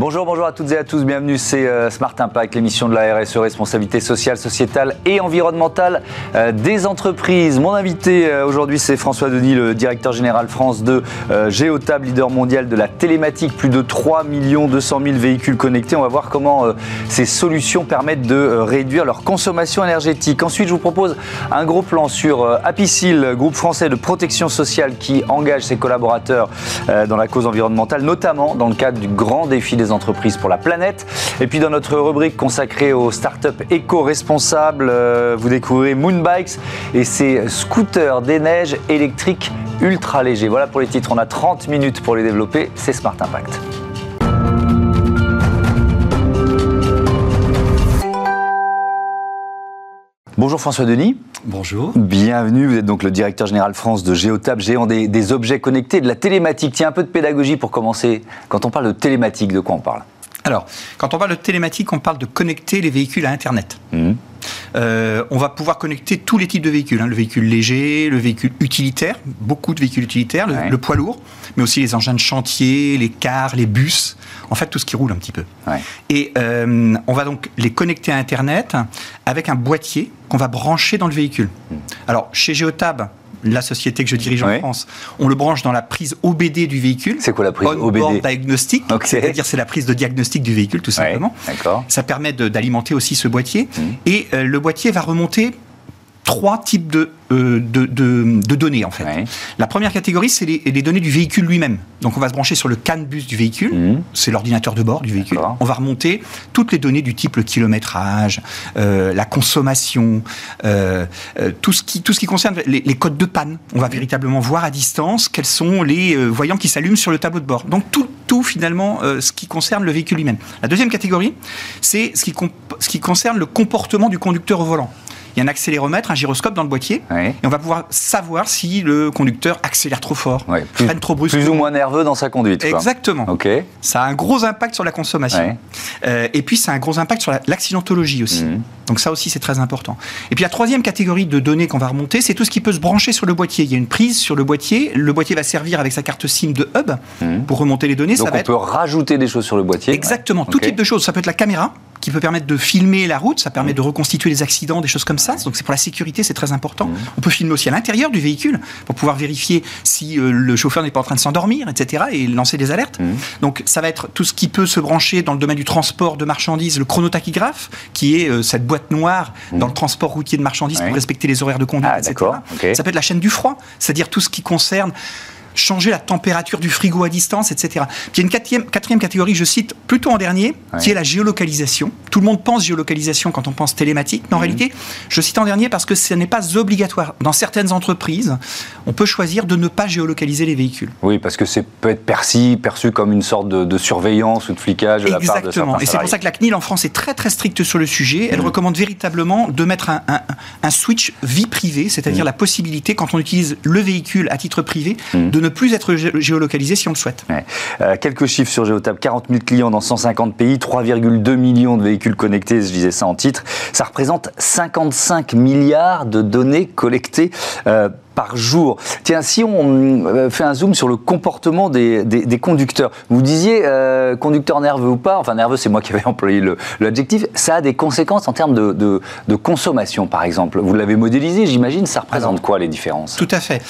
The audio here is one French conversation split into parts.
Bonjour, bonjour à toutes et à tous, bienvenue, c'est euh, Smart Impact, l'émission de la RSE, responsabilité sociale, sociétale et environnementale euh, des entreprises. Mon invité euh, aujourd'hui, c'est François Denis, le directeur général France de Géotab, leader mondial de la télématique, plus de 3 200 000 véhicules connectés. On va voir comment ces solutions permettent de réduire leur consommation énergétique. Ensuite, je vous propose un gros plan sur Apicil, groupe français de protection sociale qui engage ses collaborateurs dans la cause environnementale, notamment dans le cadre du grand défi des entreprises pour la planète. Et puis dans notre rubrique consacrée aux startups éco-responsables, euh, vous découvrez Moonbikes et ses scooters des neiges électriques ultra légers. Voilà pour les titres, on a 30 minutes pour les développer, c'est Smart Impact. Bonjour François Denis. Bonjour. Bienvenue, vous êtes donc le directeur général France de Géotab, géant des, des, objets connectés, de la télématique. Tiens, un peu de pédagogie pour commencer. Quand on parle de télématique, de quoi on parle? Alors, quand on parle de télématique, on parle de connecter les véhicules à Internet. Mmh. Euh, on va pouvoir connecter tous les types de véhicules, hein. le véhicule léger, le véhicule utilitaire, beaucoup de véhicules utilitaires, le, poids lourd, mais aussi les engins de chantier, les cars, les bus, en fait tout ce qui roule un petit peu. Et euh, on va donc les connecter à Internet avec un boîtier qu'on va brancher dans le véhicule. Hmm. Alors chez Geotab, la société que je dirige en France, on le branche dans la prise OBD du véhicule. C'est quoi la prise On OBD Diagnostic, c'est-à-dire c'est la prise de diagnostic du véhicule tout simplement. Ça permet d'alimenter aussi ce boîtier hmm. et euh, le boîtier va remonter trois types de euh, de, de, données en fait. La première catégorie, c'est les, les, données du véhicule lui-même. Donc on va se brancher sur le CAN bus du véhicule, mmh. c'est l'ordinateur de bord du véhicule. On va remonter toutes les données du type le kilométrage, euh, la consommation, euh, tout, ce qui, tout ce qui concerne les, les, codes de panne. On va véritablement voir à distance quels sont les voyants qui s'allument sur le tableau de bord. Donc tout, tout finalement ce qui concerne le véhicule lui-même. La deuxième catégorie, c'est ce qui, ce qui concerne le comportement du conducteur au volant il y a un accéléromètre, un gyroscope dans le boîtier, et on va pouvoir savoir si le conducteur accélère trop fort, freine trop brusquement. Plus ou moins nerveux dans sa conduite. Exactement. Ça a un gros impact sur la consommation. Euh, et puis, ça a un gros impact sur l'accidentologie aussi. Mhm. Donc ça aussi, c'est très important. Et puis la troisième catégorie de données qu'on va remonter, c'est tout ce qui peut se brancher sur le boîtier. Il y a une prise sur le boîtier. Le boîtier va servir avec sa carte SIM de hub mhm. pour remonter les données. Donc on peut rajouter des choses sur le boîtier. Exactement. Tout type de choses. Ça peut être la caméra qui peut permettre de filmer la route, ça permet de reconstituer les accidents, des choses comme ça. Donc c'est pour la sécurité, c'est très important. Mmh. On peut filmer aussi à l'intérieur du véhicule pour pouvoir vérifier si euh, le chauffeur n'est pas en train de s'endormir, etc. et lancer des alertes. Mmh. Donc ça va être tout ce qui peut se brancher dans le domaine du transport de marchandises, le chronotachygraphe, qui est euh, cette boîte noire dans le transport routier de marchandises pour respecter les horaires de conduite, ah, etc. Ça peut être la chaîne du froid, c'est-à-dire tout ce qui concerne changer la température du frigo à distance, etc. Puis il y a une quatrième, quatrième catégorie, je cite plutôt en dernier, qui est la géolocalisation. Tout le monde pense géolocalisation quand on pense télématique, mais en mhm. réalité, je cite en dernier parce que ce n'est pas obligatoire. Dans certaines entreprises, on peut choisir de ne pas géolocaliser les véhicules. Oui, parce que c'est peut être perçu, perçu comme une sorte de, surveillance ou de flicage de la part de Exactement. Et c'est pour ça que la CNIL en France est très très stricte sur le sujet. Elle mhm. recommande véritablement de mettre un, un, switch vie privée, c'est-à-dire mhm. la possibilité, quand on utilise le véhicule à titre privé, de ne plus être géolocalisé si on le souhaite. Euh, quelques chiffres sur Géotab 40 000 clients dans 150 pays, 3,2 millions de véhicules connectés, je disais ça en titre. Ça représente 55 milliards de données collectées. Euh, par jour. Tiens, si on euh, fait un zoom sur le comportement des, conducteurs, vous disiez euh, conducteur nerveux ou pas, enfin nerveux c'est moi qui avais employé l'adjectif, ça a des conséquences en termes de, de consommation par exemple. Vous l'avez modélisé, j'imagine, ça représente quoi les différences? Tout à fait.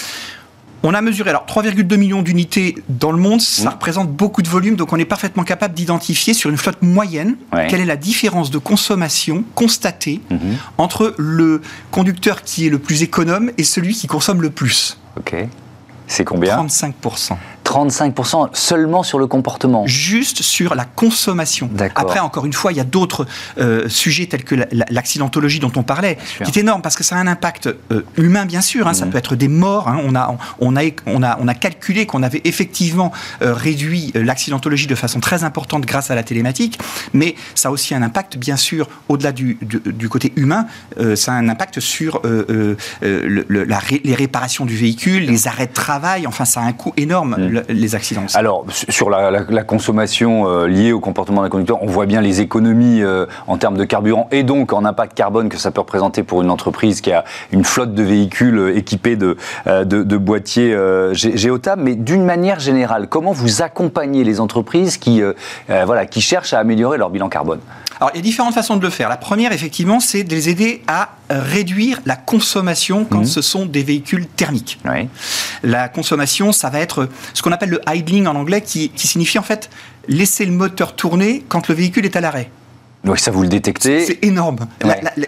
On a mesuré alors 3,2 millions d'unités dans le monde, ça mmh. représente beaucoup de volume, donc on est parfaitement capable d'identifier sur une flotte moyenne quelle est la différence de consommation constatée mmh. entre le conducteur qui est le plus économe et celui qui consomme le plus. Ok. C'est combien? 35%. 35% seulement sur le comportement. Juste sur la consommation. Après, encore une fois, il y a d'autres euh, sujets tels que l'accidentologie dont on parlait, qui est énorme parce que ça a un impact euh, humain, bien sûr. Hein, Ça mhm. peut être des morts. Hein. on, a, on, a, on, a, on a calculé qu'on avait effectivement euh, réduit l'accidentologie de façon très importante grâce à la télématique, mais ça a aussi un impact, bien sûr, au-delà du, du, côté humain, ça a un impact sur le, la les réparations du véhicule, les arrêts de travail. Enfin, ça a un coût énorme. Alors, sur la, consommation euh, liée au comportement d'un conducteur, on voit bien les économies euh, en termes de carburant et donc en impact carbone que ça peut représenter pour une entreprise qui a une flotte de véhicules euh, équipés de, de, boîtiers géotables. Mais d'une manière générale, comment vous accompagnez les entreprises qui, voilà, qui cherchent à améliorer leur bilan carbone? Alors, il y a différentes façons de le faire. La première, effectivement, c'est de les aider à réduire la consommation quand mhm. ce sont des véhicules thermiques. La consommation, ça va être ce qu'on appelle le idling en anglais, qui, qui signifie en fait laisser le moteur tourner quand le véhicule est à l'arrêt. Donc ça vous le détectez C'est énorme.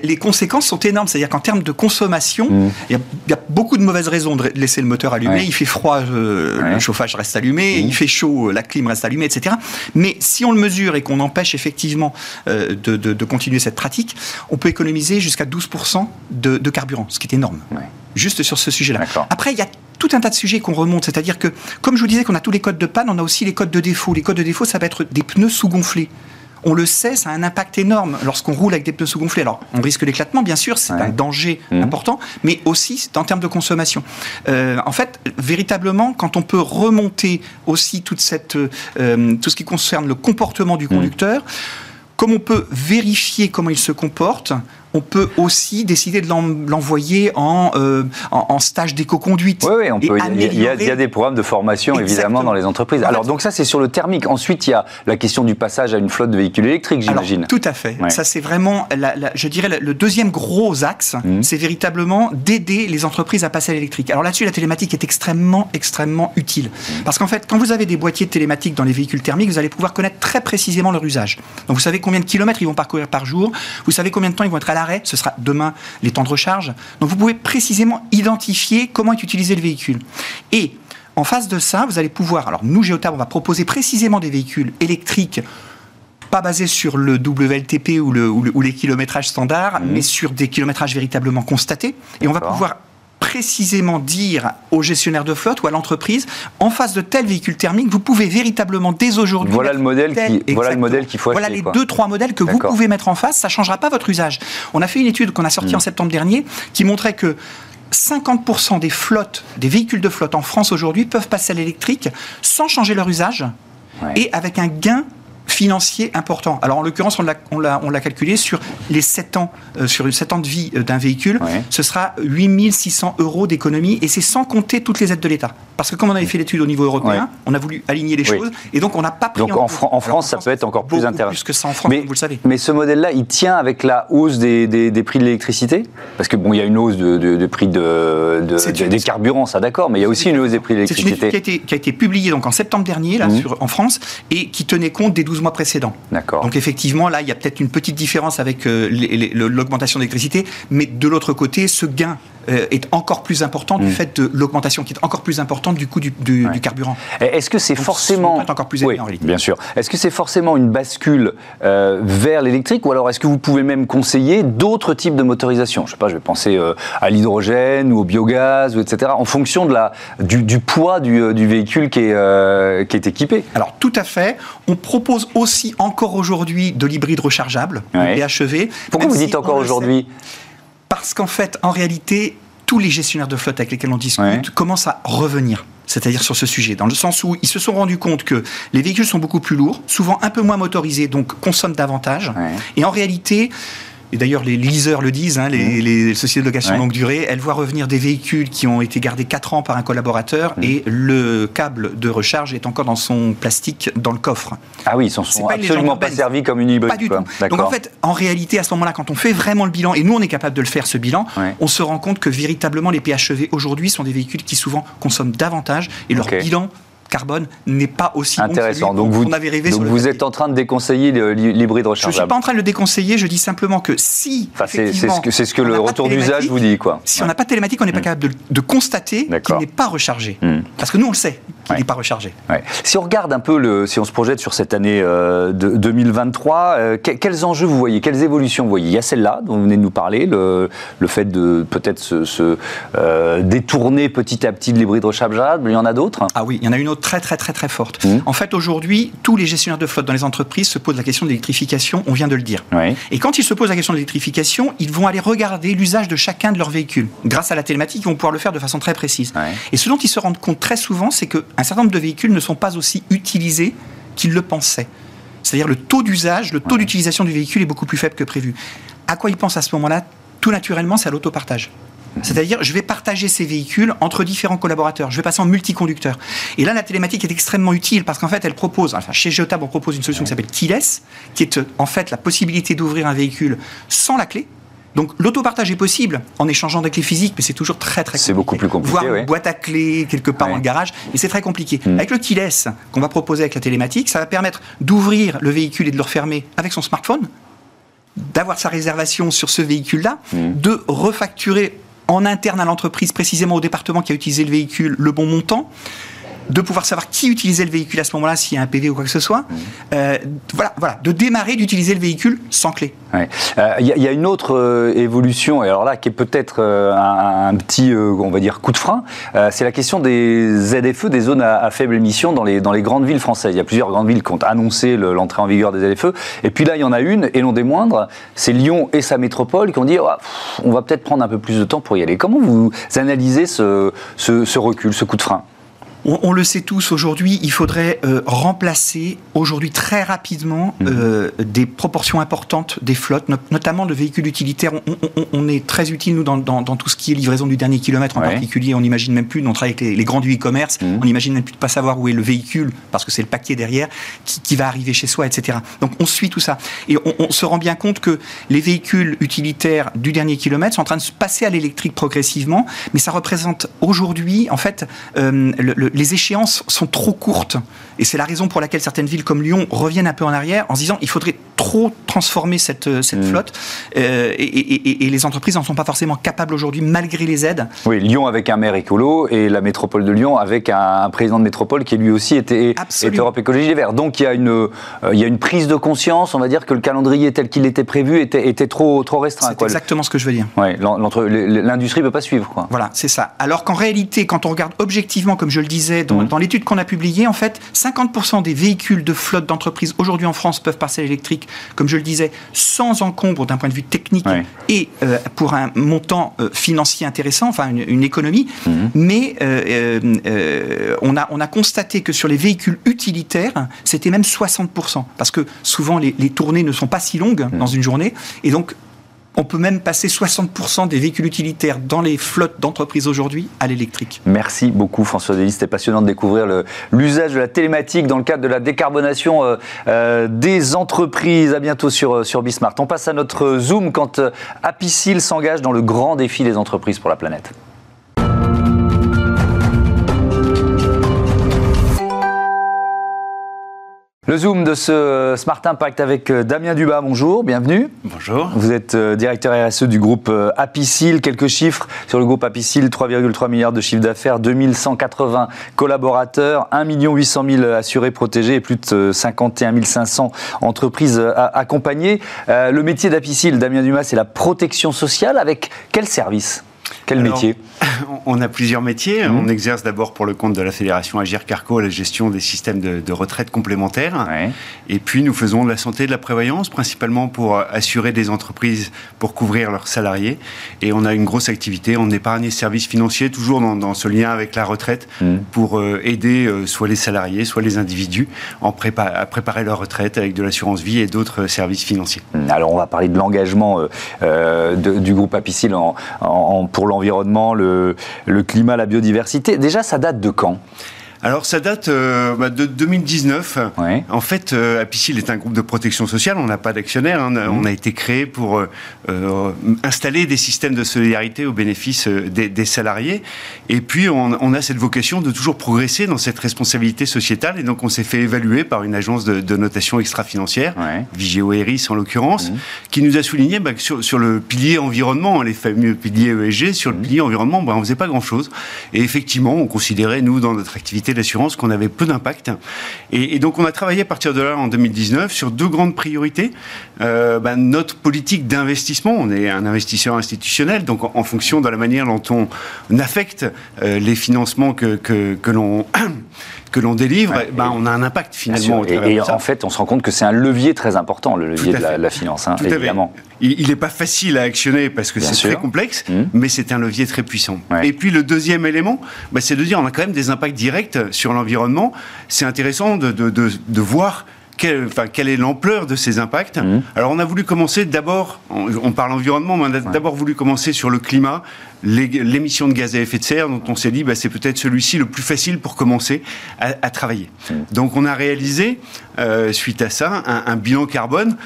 les conséquences sont énormes. C'est-à-dire qu'en termes de consommation, mm. il y, a beaucoup de mauvaises raisons de laisser le moteur allumé. Il fait froid, euh, le chauffage reste allumé. Mm. Il fait chaud, la clim reste allumée, etc. Mais si on le mesure et qu'on empêche effectivement euh, de, continuer cette pratique, on peut économiser jusqu'à 12% de, de, carburant, ce qui est énorme. Juste sur ce sujet-là. Après, il y a tout un tas de sujets qu'on remonte. C'est-à-dire que, comme je vous disais qu'on a tous les codes de panne, on a aussi les codes de défaut. Les codes de défaut, ça va être des pneus sous-gonflés on le sait, ça a un impact énorme lorsqu'on roule avec des pneus sous-gonflés. Alors, on risque l'éclatement, bien sûr, c'est un danger mmh. important, mais aussi en termes de consommation. Euh, en fait, véritablement, quand on peut remonter aussi toute cette, euh, tout ce qui concerne le comportement du mmh. conducteur, comme on peut vérifier comment il se comporte, on peut aussi décider de l'envoyer en, euh, en, stage d'éco-conduite. Oui, oui, Il y, a des programmes de formation, évidemment, dans les entreprises. Alors, donc ça, c'est sur le thermique. Ensuite, il y a la question du passage à une flotte de véhicules électriques, j'imagine. Tout à fait. Ça, c'est vraiment, je dirais, le deuxième gros axe, mmh. c'est véritablement d'aider les entreprises à passer à l'électrique. Alors là-dessus, la télématique est extrêmement, extrêmement utile. Mmh. Parce qu'en fait, quand vous avez des boîtiers de télématique dans les véhicules thermiques, vous allez pouvoir connaître très précisément leur usage. Donc, vous savez combien de kilomètres ils vont parcourir par jour, vous savez combien de temps ils vont être à la ce sera demain les temps de recharge. Donc vous pouvez précisément identifier comment est utilisé le véhicule. Et en face de ça, vous allez pouvoir, alors nous, Geotab, on va proposer précisément des véhicules électriques pas basés sur le WLTP ou, le, ou, les kilométrages standards, mmh. mais sur des kilométrages véritablement constatés. Et on va pouvoir précisément dire au gestionnaire de flotte ou à l'entreprise, en face de tel véhicule thermique, vous pouvez véritablement dès aujourd'hui. Voilà le modèle qui, voilà le modèle qu'il faut Voilà les deux trois modèles que vous pouvez mettre en face. Ça changera pas votre usage. On a fait une étude qu'on a sortie hmm. en septembre dernier qui montrait que 50% des flottes, des véhicules de flotte en France aujourd'hui peuvent passer à l'électrique sans changer leur usage et avec un gain financier important. Alors en l'occurrence, on l'a calculé sur les 7 ans, euh, sur 7 ans de vie euh, d'un véhicule, ce sera 8600 euros d'économie et c'est sans compter toutes les aides de l'État. Parce que comme on avait fait l'étude au niveau européen, on a voulu aligner les choses et donc on n'a pas pris donc en, en, France, ça peut être encore plus intéressant. Plus que ça en France, mais, vous le savez. Mais ce modèle-là, il tient avec la hausse des, des, prix de l'électricité? Parce que bon, il y a une hausse de, de, prix de, des carburants, ça d'accord, mais il y a aussi une hausse des prix de l'électricité. C'est une étude qui a, été, qui a été publiée donc en septembre dernier là, mmh. sur, en France et qui tenait compte des 12 mois précédents. D'accord. Donc effectivement, là, il y a peut-être une petite différence avec euh, l'augmentation d'électricité, mais de l'autre côté, ce gain euh, est encore plus important du mm. fait de l'augmentation qui est encore plus importante du coût du, carburant. Est-ce que c'est forcément encore plus en réalité Bien sûr. Est-ce que c'est forcément une bascule euh, vers l'électrique ou alors est-ce que vous pouvez même conseiller d'autres types de motorisation? Je sais pas, je vais penser à l'hydrogène ou au biogaz ou etc. En fonction de la du, poids du, véhicule qui est qui est équipé. Alors tout à fait. On propose aussi encore aujourd'hui de l'hybride rechargeable, le BHEV. Pourquoi vous dites encore aujourd'hui parce qu'en fait, en réalité, tous les gestionnaires de flotte avec lesquels on discute commencent à revenir c'est-à-dire sur ce sujet, dans le sens où ils se sont rendus compte que les véhicules sont beaucoup plus lourds, souvent un peu moins motorisés, donc consomment davantage. Et en réalité, et d'ailleurs les leasers le disent, hein, les, sociétés de location longue durée, elles voient revenir des véhicules qui ont été gardés 4 ans par un collaborateur et le câble de recharge est encore dans son plastique dans le coffre. Ah oui, ils sont, sont absolument pas servis comme une hybride. Pas du tout. Donc en fait, en réalité, à ce moment-là, quand on fait vraiment le bilan, et nous on est capable de le faire ce bilan, on se rend compte que véritablement les PHEV aujourd'hui sont des véhicules qui souvent consomment davantage et leur bilan carbone n'est pas aussi intéressant. donc vous, avait rêvé donc vous êtes en train de déconseiller l'hybride rechargeable. Je ne suis pas en train de le déconseiller. Je dis simplement que si c'est ce que, ce que le retour d'usage vous dit quoi. Si on n'a pas de télématique, on n'est pas mm. capable de, constater qu'il n'est pas rechargé. Mm. Parce que nous on le sait qu'il n'est pas rechargé. Si on regarde un peu le, si on se projette sur cette année euh, de 2023, euh, quels enjeux vous voyez, quelles évolutions vous voyez? Il y a celle-là dont vous venez de nous parler, le, le fait de peut-être se, euh, détourner petit à petit de l'hybride rechargeable. Il y en a d'autres? Ah oui, il y en a une autre très très très très forte. Mmh. En fait, aujourd'hui, tous les gestionnaires de flotte dans les entreprises se posent la question de l'électrification, on vient de le dire. Et quand ils se posent la question de l'électrification, ils vont aller regarder l'usage de chacun de leurs véhicules. Grâce à la télématique, ils vont pouvoir le faire de façon très précise. Et ce dont ils se rendent compte très souvent, c'est que un certain nombre de véhicules ne sont pas aussi utilisés qu'ils le pensaient. C'est-à-dire le taux d'usage, le taux d'utilisation du véhicule est beaucoup plus faible que prévu. À quoi ils pensent à ce moment-là? Tout naturellement, c'est à l'autopartage. C'est-à-dire, je vais partager ces véhicules entre différents collaborateurs. Je vais passer en multiconducteur. Et là, la télématique est extrêmement utile parce qu'en fait, elle propose, enfin, chez Geotab, on propose une solution qui s'appelle Keyless, qui est en fait la possibilité d'ouvrir un véhicule sans la clé. Donc l'autopartage est possible en échangeant des clés physiques, mais c'est toujours très très compliqué. C'est beaucoup plus compliqué. Voir une boîte à clés quelque part dans le garage, mais c'est très compliqué. Hmm. Avec le keyless qu'on va proposer avec la télématique, ça va permettre d'ouvrir le véhicule et de le refermer avec son smartphone, d'avoir sa réservation sur ce véhicule-là, hmm. de refacturer en interne à l'entreprise, précisément au département qui a utilisé le véhicule, le bon montant de pouvoir savoir qui utilisait le véhicule à ce moment-là, s'il y a un PV ou quoi que ce soit. Mmh. Euh, voilà, voilà, de démarrer d'utiliser le véhicule sans clé. Il euh, y, a une autre euh, évolution, et alors là, qui est peut-être un, petit, on va dire, coup de frein, c'est la question des ZFE, des zones à, faible émission dans les, dans les grandes villes françaises. Il y a plusieurs grandes villes qui ont annoncé l'entrée en vigueur des ZFE, et puis là, il y en a une, et non des moindres, c'est Lyon et sa métropole qui ont dit, oh, on va peut-être prendre un peu plus de temps pour y aller. Comment vous analysez ce, ce recul, ce coup de frein? On, le sait tous aujourd'hui, il faudrait euh, remplacer aujourd'hui très rapidement mhm. euh, des proportions importantes des flottes, notamment de véhicules utilitaires. On, est très utile, nous, dans, tout ce qui est livraison du dernier kilomètre en particulier. On n'imagine même plus, on travaille avec les, grands du e-commerce, mhm. on n'imagine même plus de pas savoir où est le véhicule, parce que c'est le paquet derrière, qui, va arriver chez soi, etc. Donc on suit tout ça. Et on, se rend bien compte que les véhicules utilitaires du dernier kilomètre sont en train de se passer à l'électrique progressivement, mais ça représente aujourd'hui, en fait, euh, le les échéances sont trop courtes. Et c'est la raison pour laquelle certaines villes comme Lyon reviennent un peu en arrière en se disant il faudrait trop transformer cette, euh, cette mmh. flotte. Euh, et, les entreprises n'en sont pas forcément capables aujourd'hui, malgré les aides. Oui, Lyon avec un maire écolo et la métropole de Lyon avec un, président de métropole qui lui aussi était, Europe Écologie Les Verts. Donc il y, a une, euh, il y a une prise de conscience, on va dire que le calendrier tel qu'il était prévu était, était trop, trop restreint. C'est exactement ce que je veux dire. Oui, l'industrie ne peut pas suivre. Quoi. Voilà, c'est ça. Alors qu'en réalité, quand on regarde objectivement, comme je le disais, dans, mmh. dans l'étude qu'on a publiée, en fait, 50% des véhicules de flotte d'entreprise aujourd'hui en France peuvent passer à l'électrique, comme je le disais, sans encombre d'un point de vue technique et euh, pour un montant euh, financier intéressant, enfin une, économie. Mhm. Mais euh, on, a, on a constaté que sur les véhicules utilitaires, c'était même 60%, parce que souvent les, tournées ne sont pas si longues mhm. dans une journée, et donc on peut même passer 60% des véhicules utilitaires dans les flottes d'entreprises aujourd'hui à l'électrique. Merci beaucoup François Delis, c'était passionnant de découvrir l'usage de la télématique dans le cadre de la décarbonation euh, euh, des entreprises. À bientôt sur, euh, sur Bismart. On passe à notre Zoom quand Apicil s'engage dans le grand défi des entreprises pour la planète. Le Zoom de ce Smart Impact avec euh, Damien Dubas, bonjour, bienvenue. Bonjour. Vous êtes euh, directeur RSE du groupe euh, Apicil. Quelques chiffres sur le groupe Apicil 3,3 milliards de chiffre d'affaires, 2180 collaborateurs, 1 800 000 assurés protégés et plus de 51 500 entreprises accompagnées. Le métier d'Apicil, Damien Dumas, c'est la protection sociale avec quel service? Quel métier On a plusieurs métiers. Mmh. On exerce d'abord pour le compte de la Fédération Agir Carco la gestion des systèmes de, retraite complémentaires. Et puis nous faisons de la santé et de la prévoyance, principalement pour assurer des entreprises pour couvrir leurs salariés. Et on a une grosse activité en épargne et services financiers, toujours dans, ce lien avec la retraite, mmh. pour euh, aider euh, soit les salariés, soit les individus en à préparer leur retraite avec de l'assurance vie et d'autres services financiers. Mmh. Alors on va parler de l'engagement euh, du groupe Apicil en, en, pour l'environnement, le, climat, la biodiversité. Déjà, ça date de quand? Alors ça date euh, bah, de 2019. En fait, euh, Apicil est un groupe de protection sociale. On n'a pas d'actionnaire. Hein. Mmh. On a été créé pour euh, euh, installer des systèmes de solidarité au bénéfice des, des salariés. Et puis on, on, a cette vocation de toujours progresser dans cette responsabilité sociétale. Et donc on s'est fait évaluer par une agence de, de notation extra-financière, ouais. Vigeo Eris en l'occurrence, mmh. qui nous a souligné bah, que sur, sur, le pilier environnement, les fameux piliers ESG, sur le mmh. pilier environnement, bah, on faisait pas grand-chose. Et effectivement, on considérait nous dans notre activité d'assurance qu'on avait peu d'impact. Et, donc on a travaillé à partir de là en 2019 sur deux grandes priorités. Euh, ben, notre politique d'investissement, on est un investisseur institutionnel, donc en, fonction de la manière dont on affecte euh, les financements que, que, que l'on que l'on délivre, ben, on a un impact finalement. et, en fait, on se rend compte que c'est un levier très important, le levier de la, finance, hein, évidemment. Il n'est pas facile à actionner parce que c'est très complexe, mmh. mais c'est un levier très puissant. Et puis le deuxième élément, ben, c'est de dire on a quand même des impacts directs sur l'environnement. C'est intéressant de, de, de, de voir quelle est l'ampleur de ces impacts mmh. Alors, on a voulu commencer d'abord, on, parle environnement, mais on a d'abord voulu commencer sur le climat, l'émission de gaz à effet de serre, dont on s'est dit, bah, c'est peut-être celui-ci le plus facile pour commencer à, travailler. Mmh. Donc, on a réalisé, euh, suite à ça, un bilan carbone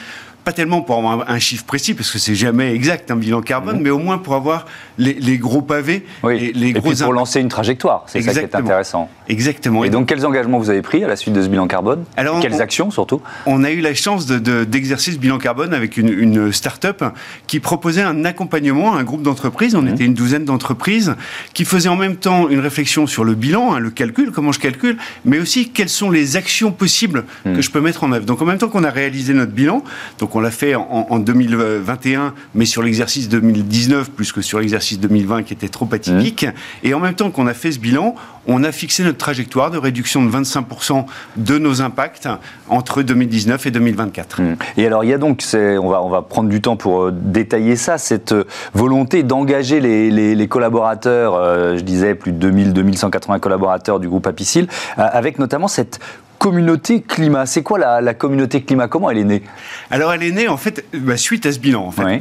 pas tellement pour avoir un, chiffre précis, parce que c'est jamais exact un bilan carbone, mais au moins pour avoir les, gros pavés, et les gros et pour lancer une trajectoire, c'est ça qui est intéressant. Exactement. Et donc quels engagements vous avez pris à la suite de ce bilan carbone Alors, Quelles actions surtout On a eu la chance d'exercer de, ce bilan carbone avec une, une start-up qui proposait un accompagnement à un groupe d'entreprises. On mhm. était une douzaine d'entreprises qui faisaient en même temps une réflexion sur le bilan, hein, le calcul, comment je calcule, mais aussi quelles sont les actions possibles que mhm. je peux mettre en œuvre. Donc en même temps qu'on a réalisé notre bilan, donc on l'a fait en, 2021, mais sur l'exercice 2019 plus que sur l'exercice 2020 qui était trop atypique. Mmh. Et en même temps qu'on a fait ce bilan, on a fixé notre trajectoire de réduction de 25% de nos impacts entre 2019 et 2024. Mmh. Et alors, il y a donc, on va, on va prendre du temps pour euh, détailler ça, cette euh, volonté d'engager les, collaborateurs, euh, je disais plus de 2000, 2180 collaborateurs du groupe Apicil, avec notamment cette communauté climat. C'est quoi la, communauté climat? Comment elle est née? Alors elle est née en fait bah, suite à ce bilan. En fait.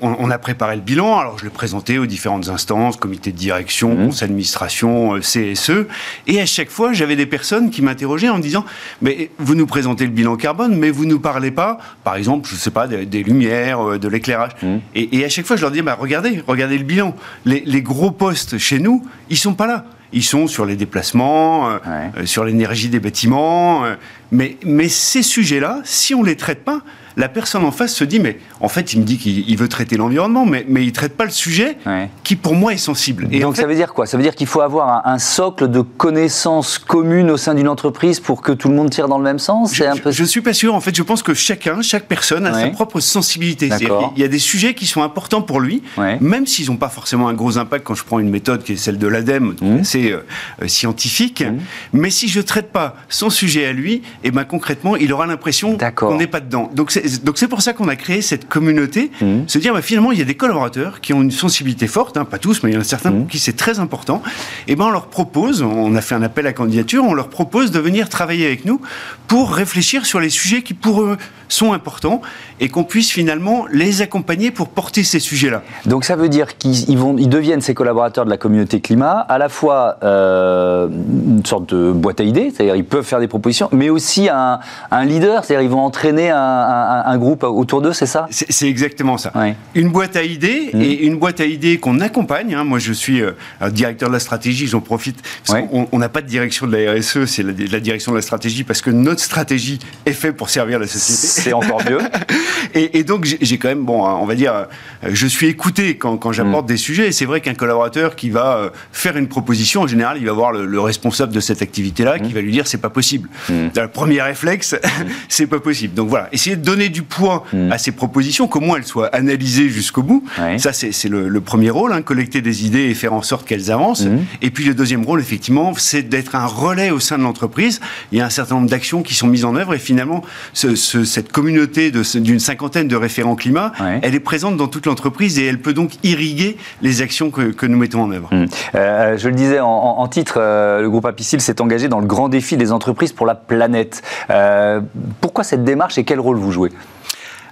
On, a préparé le bilan, alors je l'ai présenté aux différentes instances, comité de direction, mmh. conseil d'administration, euh, CSE, et à chaque fois j'avais des personnes qui m'interrogeaient en me disant mais vous nous présentez le bilan carbone, mais vous nous parlez pas, par exemple, je sais pas, des, lumières, euh, de l'éclairage. Mmh. Et, à chaque fois je leur dis bah regardez, regardez le bilan. Les, les gros postes chez nous, ils sont pas là ils sont sur les déplacements, euh, euh, sur l'énergie des bâtiments. Euh, mais, mais ces sujets-là, si on ne les traite pas, la personne en face se dit, mais en fait, il me dit qu'il veut traiter l'environnement, mais, mais il ne traite pas le sujet qui, pour moi, est sensible. Et Donc, ça veut dire quoi? Ça veut dire qu'il faut avoir un, socle de connaissances communes au sein d'une entreprise pour que tout le monde tire dans le même sens? Je ne suis pas sûr. En fait, je pense que chacun, chaque personne a sa propre sensibilité. Il y a des sujets qui sont importants pour lui, même s'ils n'ont pas forcément un gros impact quand je prends une méthode qui est celle de l'ADEME, mmh. assez euh, euh, scientifique. Mmh. Mais si je ne traite pas son sujet à lui, et eh ben, concrètement, il aura l'impression qu'on n'est pas dedans. Donc, donc c'est pour ça qu'on a créé cette communauté, mmh. se dire bah, finalement il y a des collaborateurs qui ont une sensibilité forte, hein, pas tous, mais il y en a certains mmh. pour qui c'est très important. Et ben on leur propose, on a fait un appel à candidature, on leur propose de venir travailler avec nous pour réfléchir sur les sujets qui pour eux sont importants et qu'on puisse finalement les accompagner pour porter ces sujets-là. Donc ça veut dire qu'ils vont, ils deviennent ces collaborateurs de la communauté climat, à la fois euh, une sorte de boîte à idées, c'est-à-dire ils peuvent faire des propositions, mais aussi un, leader, c'est-à-dire ils vont entraîner un, groupe autour d'eux, c'est ça? C'est exactement ça. Une boîte à idées mmh. et une boîte à idées qu'on accompagne. Hein. Moi, je suis euh, directeur de la stratégie, j'en profite. on n'a pas de direction de la RSE, c'est la, la direction de la stratégie parce que notre stratégie est faite pour servir la société c'est encore mieux. et, donc, j'ai quand même, bon, hein, on va dire, euh, je suis écouté quand, quand j'apporte mm. des sujets. Et c'est vrai qu'un collaborateur qui va euh, faire une proposition, en général, il va voir le, responsable de cette activité-là qui mm. va lui dire c'est pas possible. Mm. Le premier réflexe, c'est pas possible. Donc voilà, essayer de donner du poids à ces propositions, comment elles soient analysées jusqu'au bout. Ça, c'est le, premier rôle, hein, collecter des idées et faire en sorte qu'elles avancent. Et puis le deuxième rôle, effectivement, c'est d'être un relais au sein de l'entreprise. Il y a un certain nombre d'actions qui sont mises en œuvre et finalement, ce, cette communauté d'une cinquantaine de référents climat, elle est présente dans toute l'entreprise et elle peut donc irriguer les actions que, nous mettons en œuvre. Hum. Euh, je le disais en, titre, euh, le groupe Apicil s'est engagé dans le grand défi des entreprises pour la planète. Euh, pourquoi cette démarche et quel rôle vous jouez?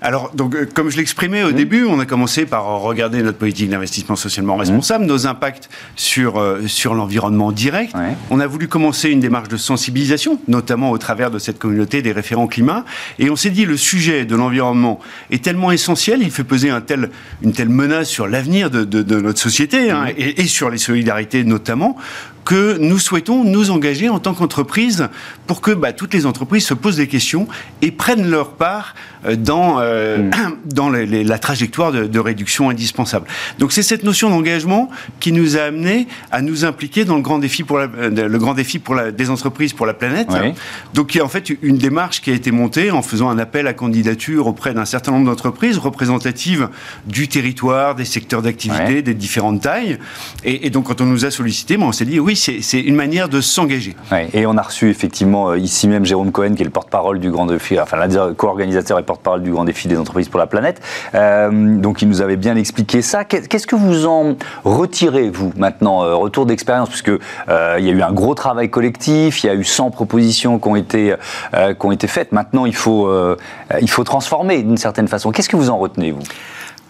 Alors, donc, euh, comme je l'exprimais au mmh. début, on a commencé par regarder notre politique d'investissement socialement responsable, mmh. nos impacts sur, euh, sur l'environnement direct. On a voulu commencer une démarche de sensibilisation, notamment au travers de cette communauté des référents climat. Et on s'est dit, le sujet de l'environnement est tellement essentiel, il fait peser un tel, une telle menace sur l'avenir de, de, notre société hein, mmh. et, et, sur les solidarités notamment, que nous souhaitons nous engager en tant qu'entreprise pour que bah, toutes les entreprises se posent des questions et prennent leur part euh, dans, euh, mm. dans la trajectoire de, réduction indispensable. Donc c'est cette notion d'engagement qui nous a amené à nous impliquer dans le grand défi pour la, euh, le grand défi pour la, des entreprises pour la planète. Donc qui est en fait une démarche qui a été montée en faisant un appel à candidature auprès d'un certain nombre d'entreprises représentatives du territoire, des secteurs d'activité, des différentes tailles. Et, donc quand on nous a sollicité, bah, on s'est dit oui c'est une manière de s'engager. et on a reçu effectivement ici même Jérôme Cohen, qui est le porte-parole du Grand Défi, enfin co-organisateur et porte-parole du Grand Défi des entreprises pour la planète. donc il nous avait bien expliqué ça. Qu'est-ce que vous en retirez, vous, maintenant Retour d'expérience, puisque il y a eu un gros travail collectif, il y a eu 100 propositions qui ont été, qui ont été faites. Maintenant, il faut, il faut transformer d'une certaine façon. Qu'est-ce que vous en retenez, vous?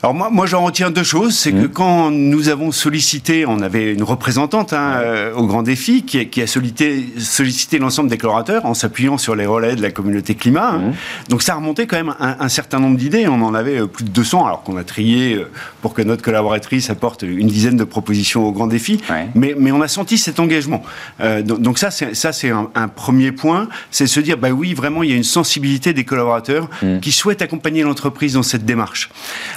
Alors moi, moi j'en retiens deux choses. C'est que mmh. quand nous avons sollicité, on avait une représentante hein, euh, au Grand Défi qui, qui a sollicité, sollicité l'ensemble des collaborateurs en s'appuyant sur les relais de la communauté climat. Hein. Mmh. Donc ça remontait quand même un, un certain nombre d'idées. On en avait euh, plus de 200 alors qu'on a trié euh, pour que notre collaboratrice apporte une dizaine de propositions au Grand Défi. Mais, mais on a senti cet engagement. Euh, donc, ça, c'est, ça, c'est un, un, premier point. C'est se dire, bah oui, vraiment, il y a une sensibilité des collaborateurs mmh. qui souhaitent accompagner l'entreprise dans cette démarche.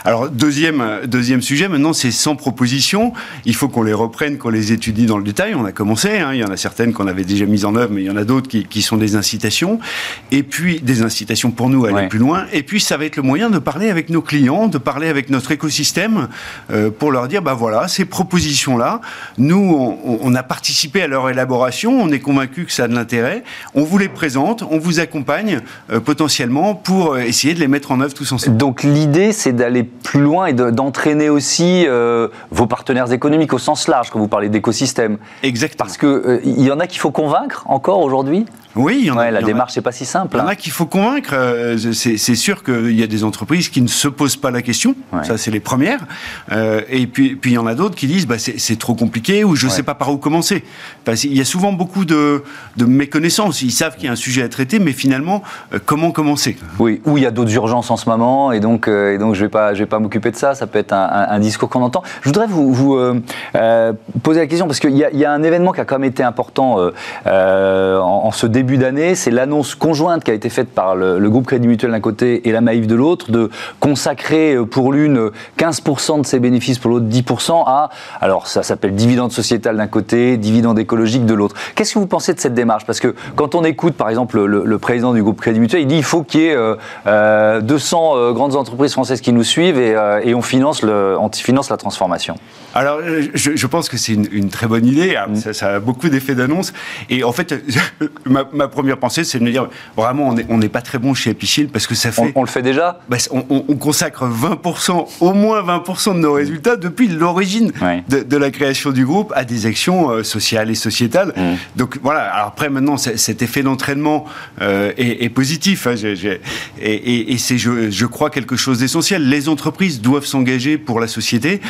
Alors Deuxième, deuxième sujet, maintenant, c'est sans propositions. Il faut qu'on les reprenne, qu'on les étudie dans le détail. On a commencé, hein. il y en a certaines qu'on avait déjà mises en œuvre, mais il y en a d'autres qui, qui, sont des incitations. Et puis, des incitations pour nous à aller plus loin. Et puis, ça va être le moyen de parler avec nos clients, de parler avec notre écosystème, euh, pour leur dire, bah voilà, ces propositions-là, nous, on, on, a participé à leur élaboration, on est convaincu que ça a de l'intérêt, on vous les présente, on vous accompagne euh, potentiellement pour euh, essayer de les mettre en œuvre tous ensemble. Donc, l'idée, c'est d'aller plus loin et d'entraîner aussi euh, vos partenaires économiques au sens large, quand vous parlez d'écosystème. Exactement. Parce qu'il euh, il y en a qu'il faut convaincre encore aujourd'hui? Oui, il y en a, la démarche n'est pas si simple. Il y en a hein. qu'il faut convaincre. Euh, c'est sûr qu'il y a des entreprises qui ne se posent pas la question. Ça, c'est les premières. Euh, et puis, puis il y en a d'autres qui disent bah, c'est trop compliqué ou je ne sais pas par où commencer. Parce il y a souvent beaucoup de, de méconnaissances. Ils savent qu'il y a un sujet à traiter, mais finalement, euh, comment commencer? Oui, ou il y a d'autres urgences en ce moment, et donc, et donc je ne vais pas, je vais pas m'occuper de ça. Ça peut être un, discours qu'on entend. Je voudrais vous, vous poser la question, parce qu'il y, y, a un événement qui a quand même été important en, en ce début d'année, c'est l'annonce conjointe qui a été faite par le, groupe Crédit Mutuel d'un côté et la Maïf de l'autre, de consacrer euh, pour l'une 15% de ses bénéfices, pour l'autre 10% à, alors ça s'appelle dividende sociétal d'un côté, dividende écologique de l'autre. Qu'est-ce que vous pensez de cette démarche? Parce que quand on écoute par exemple le, président du groupe Crédit Mutuel, il dit il faut qu'il y ait 200 euh, euh, grandes entreprises françaises qui nous suivent et, on finance la transformation. Alors je, pense que c'est une, très bonne idée, mm. ça, ça, a beaucoup d'effets d'annonce et en fait ma, ma première pensée, c'est de me dire, vraiment, on n'est pas très bon chez Happy parce que ça fait. On, le fait déjà? Bah, on, consacre 20%, au moins 20% de nos résultats depuis l'origine de, la création du groupe à des actions euh, sociales et sociétales. Mmh. Donc voilà, alors après, maintenant, cet effet d'entraînement euh, est, positif. Hein, et, c'est, je, crois, quelque chose d'essentiel. Les entreprises doivent s'engager pour la société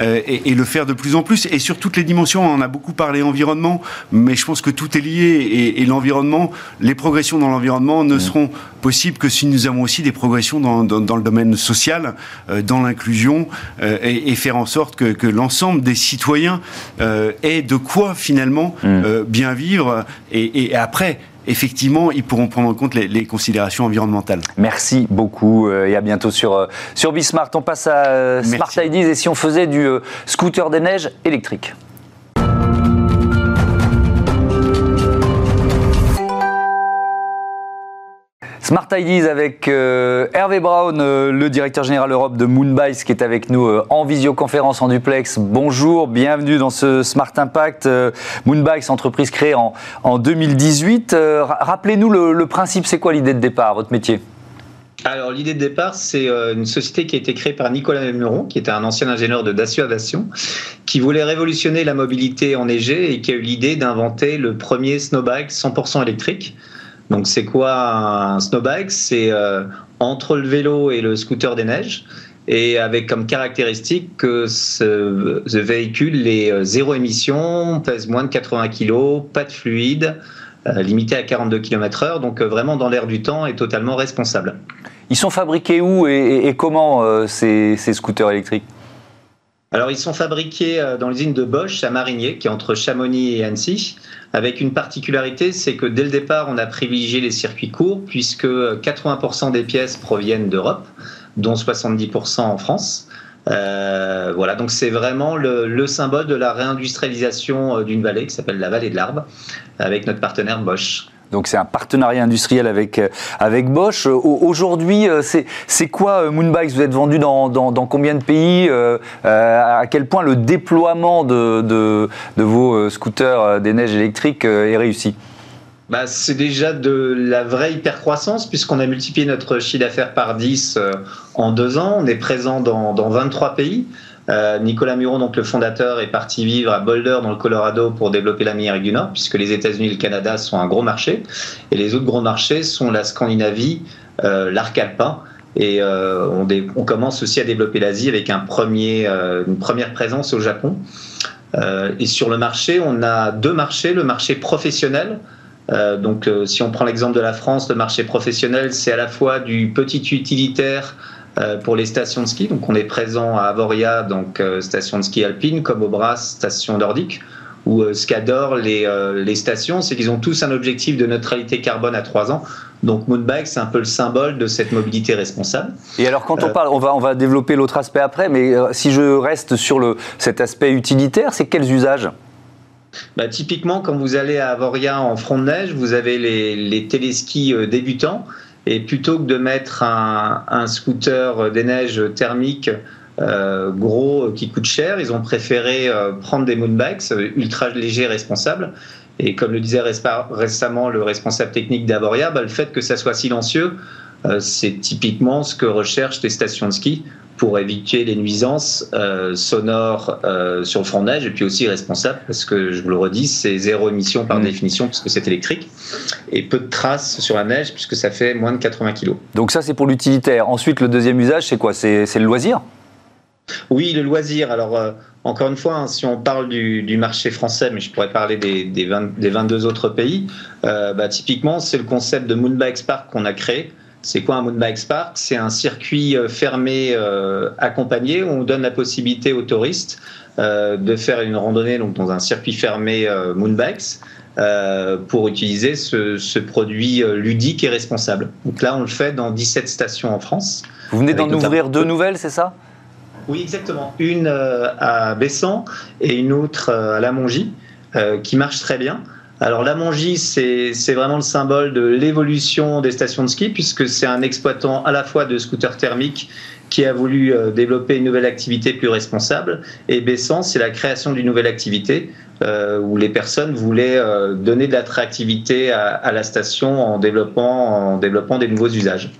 euh, et, le faire de plus en plus. Et sur toutes les dimensions, on a beaucoup parlé environnement, mais je pense que tout est lié et l'environnement les progressions dans l'environnement ne seront possibles que si nous avons aussi des progressions dans, le domaine social, euh, dans l'inclusion, euh, et, faire en sorte que, l'ensemble des citoyens euh, aient de quoi finalement mm. bien vivre. Et, après, effectivement, ils pourront prendre en compte les, considérations environnementales. Merci beaucoup et à bientôt sur, sur Bismart. On passe à Smart IDs et si on faisait du scooter des neiges électrique Smart Ideas avec euh, Hervé Brown, euh, le directeur général Europe de Moonbise, qui est avec nous euh, en visioconférence en duplex. Bonjour, bienvenue dans ce Smart Impact. Moonbise, entreprise créée en, en 2018. Rappelez-nous le, principe, c'est quoi l'idée de départ, votre métier? Alors l'idée de départ, c'est une société qui a été créée par Nicolas Meron, qui était un ancien ingénieur de Dacia Aviation, qui voulait révolutionner la mobilité enneigée et qui a eu l'idée d'inventer le premier snowbike 100% électrique. Donc c'est quoi un snowbike? C'est euh, entre le vélo et le scooter des neiges et avec comme caractéristique que ce, véhicule est euh, zéro émission, pèse moins de 80 kg, pas de fluide, euh, limité à 42 km/h, donc vraiment dans l'air du temps et totalement responsable. Ils sont fabriqués où et, comment ces, ces scooters électriques? Alors, ils sont fabriqués dans l'usine de Bosch à Marigné, qui est entre Chamonix et Annecy avec une particularité, c'est que dès le départ, on a privilégié les circuits courts, puisque 80% des pièces proviennent d'Europe, dont 70% en France. Euh, voilà, donc c'est vraiment le, symbole de la réindustrialisation euh, d'une vallée qui s'appelle la vallée de l'Arbre, avec notre partenaire Bosch. Donc c'est un partenariat industriel avec, euh, avec Bosch. Aujourd'hui, euh, c'est quoi Moonbikes? Vous êtes vendu dans, dans, combien de pays À quel point le déploiement de, de, de vos scooters des neiges électriques est réussi? Bah, c'est déjà de la vraie hypercroissance puisqu'on a multiplié notre chiffre d'affaires par 10 en deux ans. On est présent dans, dans 23 pays. Euh, Nicolas Muron, donc le fondateur, est parti vivre à Boulder dans le Colorado pour développer l'Amérique du Nord, puisque les États-Unis et le Canada sont un gros marché, et les autres gros marchés sont la Scandinavie, euh, l'arc alpin, et euh, on, commence aussi à développer l'Asie avec premier, une première présence au Japon. et sur le marché, on a deux marchés, le marché professionnel. donc, si on prend l'exemple de la France, le marché professionnel, c'est à la fois du petit utilitaire euh, pour les stations de ski. Donc on est présent à Avoria, donc euh, station de ski alpine, comme au Bras, station nordique. Où euh, ce qu'adorent les, les stations, c'est qu'ils ont tous un objectif de neutralité carbone à 3 ans. Donc Moonbike, c'est un peu le symbole de cette mobilité responsable. Et alors quand on parle, on va, on va développer l'autre aspect après, mais si je reste sur le, cet aspect utilitaire, c'est quels usages? Bah, typiquement, quand vous allez à Avoria en front de neige, vous avez les, les téléskis débutants et plutôt que de mettre un, scooter des neiges thermiques euh, gros qui coûte cher, ils ont préféré euh, prendre des moonbikes ultra légers, responsables. Et comme le disait récemment le responsable technique d'Avoria, bah, le fait que ça soit silencieux, euh, c'est typiquement ce que recherchent les stations de ski pour éviter les nuisances euh, sonores euh, sur le front de neige et puis aussi responsable parce que je vous le redis c'est zéro émission par mm. définition puisque c'est électrique et peu de traces sur la neige puisque ça fait moins de 80 kg. Donc ça c'est pour l'utilitaire. Ensuite le deuxième usage c'est quoi? C'est le loisir? Oui le loisir. Alors euh, encore une fois, hein, si on parle du, marché français, mais je pourrais parler des, des, 22 autres pays, bah, typiquement c'est le concept de Moonbike Spark qu'on a créé. C'est quoi un Moonbike Spark? C'est un circuit euh, fermé euh, accompagné où on donne la possibilité aux touristes euh, de faire une randonnée donc, dans un circuit fermé Moonbikes pour utiliser ce, produit ludique et responsable. Donc là, on le fait dans 17 stations en France. Vous venez d'en ouvrir deux nouvelles, c'est ça? Oui, exactement. Une à Bessan et une autre à La Mongie, qui marchent très bien. Alors la Mongie, c'est vraiment le symbole de l'évolution des stations de ski, puisque c'est un exploitant à la fois de scooters thermiques qui a voulu euh, développer une nouvelle activité plus responsable. Et Bessan, c'est la création d'une nouvelle activité euh, où les personnes voulaient euh, donner de l'attractivité à, la station en développant, en développant des nouveaux usages.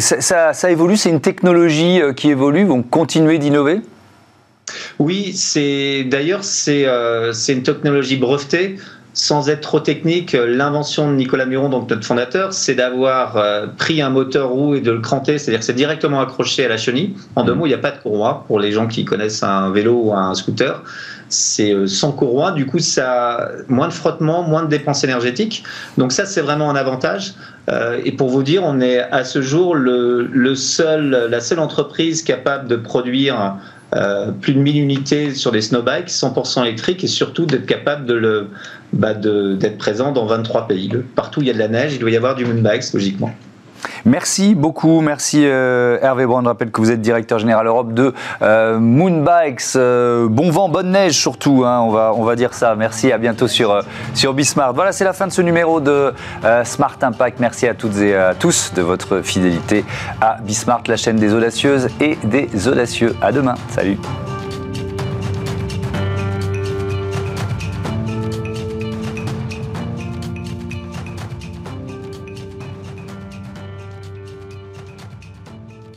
ça, ça, évolue, c'est une technologie qui évolue, vont continuer d'innover? Oui, c'est d'ailleurs c'est une technologie brevetée sans être trop technique, euh, l'invention de Nicolas Muron, donc notre fondateur, c'est d'avoir euh, pris un moteur roue et de le cranter, c'est-à-dire que c'est directement accroché à la chenille. En deux mmh. mots, il n'y a pas de courroie pour les gens qui connaissent un vélo ou un scooter. C'est euh, sans courroie, du coup, ça a moins de frottement, moins de dépenses énergétiques. Donc ça, c'est vraiment un avantage. et pour vous dire, on est à ce jour le seul, la seule entreprise capable de produire euh, plus de 1000 unités sur des snowbikes 100% électriques et surtout d'être capable de le, bah d'être présent dans 23 pays. Partout où il y a de la neige, il doit y avoir du moonbikes logiquement. Merci beaucoup, merci euh, Hervé Brun. Je rappelle que vous êtes directeur général Europe de euh, Moonbikes. bon vent, bonne neige surtout, hein, on, va, on va dire ça. Merci, à bientôt sur, sur Bismart. Voilà, c'est la fin de ce numéro de Smart Impact. Merci à toutes et à tous de votre fidélité à Bismart, la chaîne des audacieuses et des audacieux. À demain, salut.